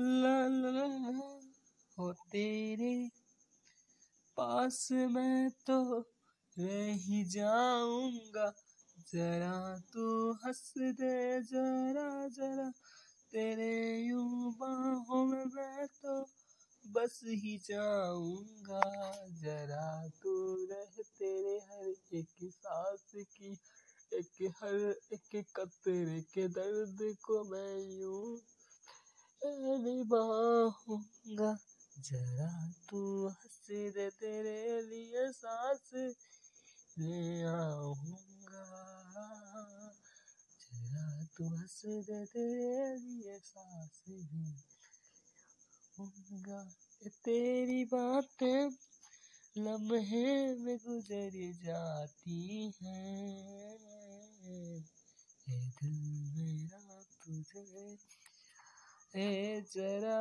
ला ला हो तेरे पास मैं तो रह जाऊँगा। जरा तू हंस दे, जरा जरा। तेरे यूँ बाहों में मैं तो बस ही जाऊँगा। जरा तू रह तेरे हर एक सांस की एक हर एक कतरे के दर्द को मैं यूँ निभाऊँगा। जरा तू हंस दे तेरे लिए सांस ले आऊँगा। जरा तू हंस दे तेरे लिए सांस ले आऊँगा। तेरी बातें लम्हे में गुजर जाती हैं। दिल मेरा तुझे ए जरा।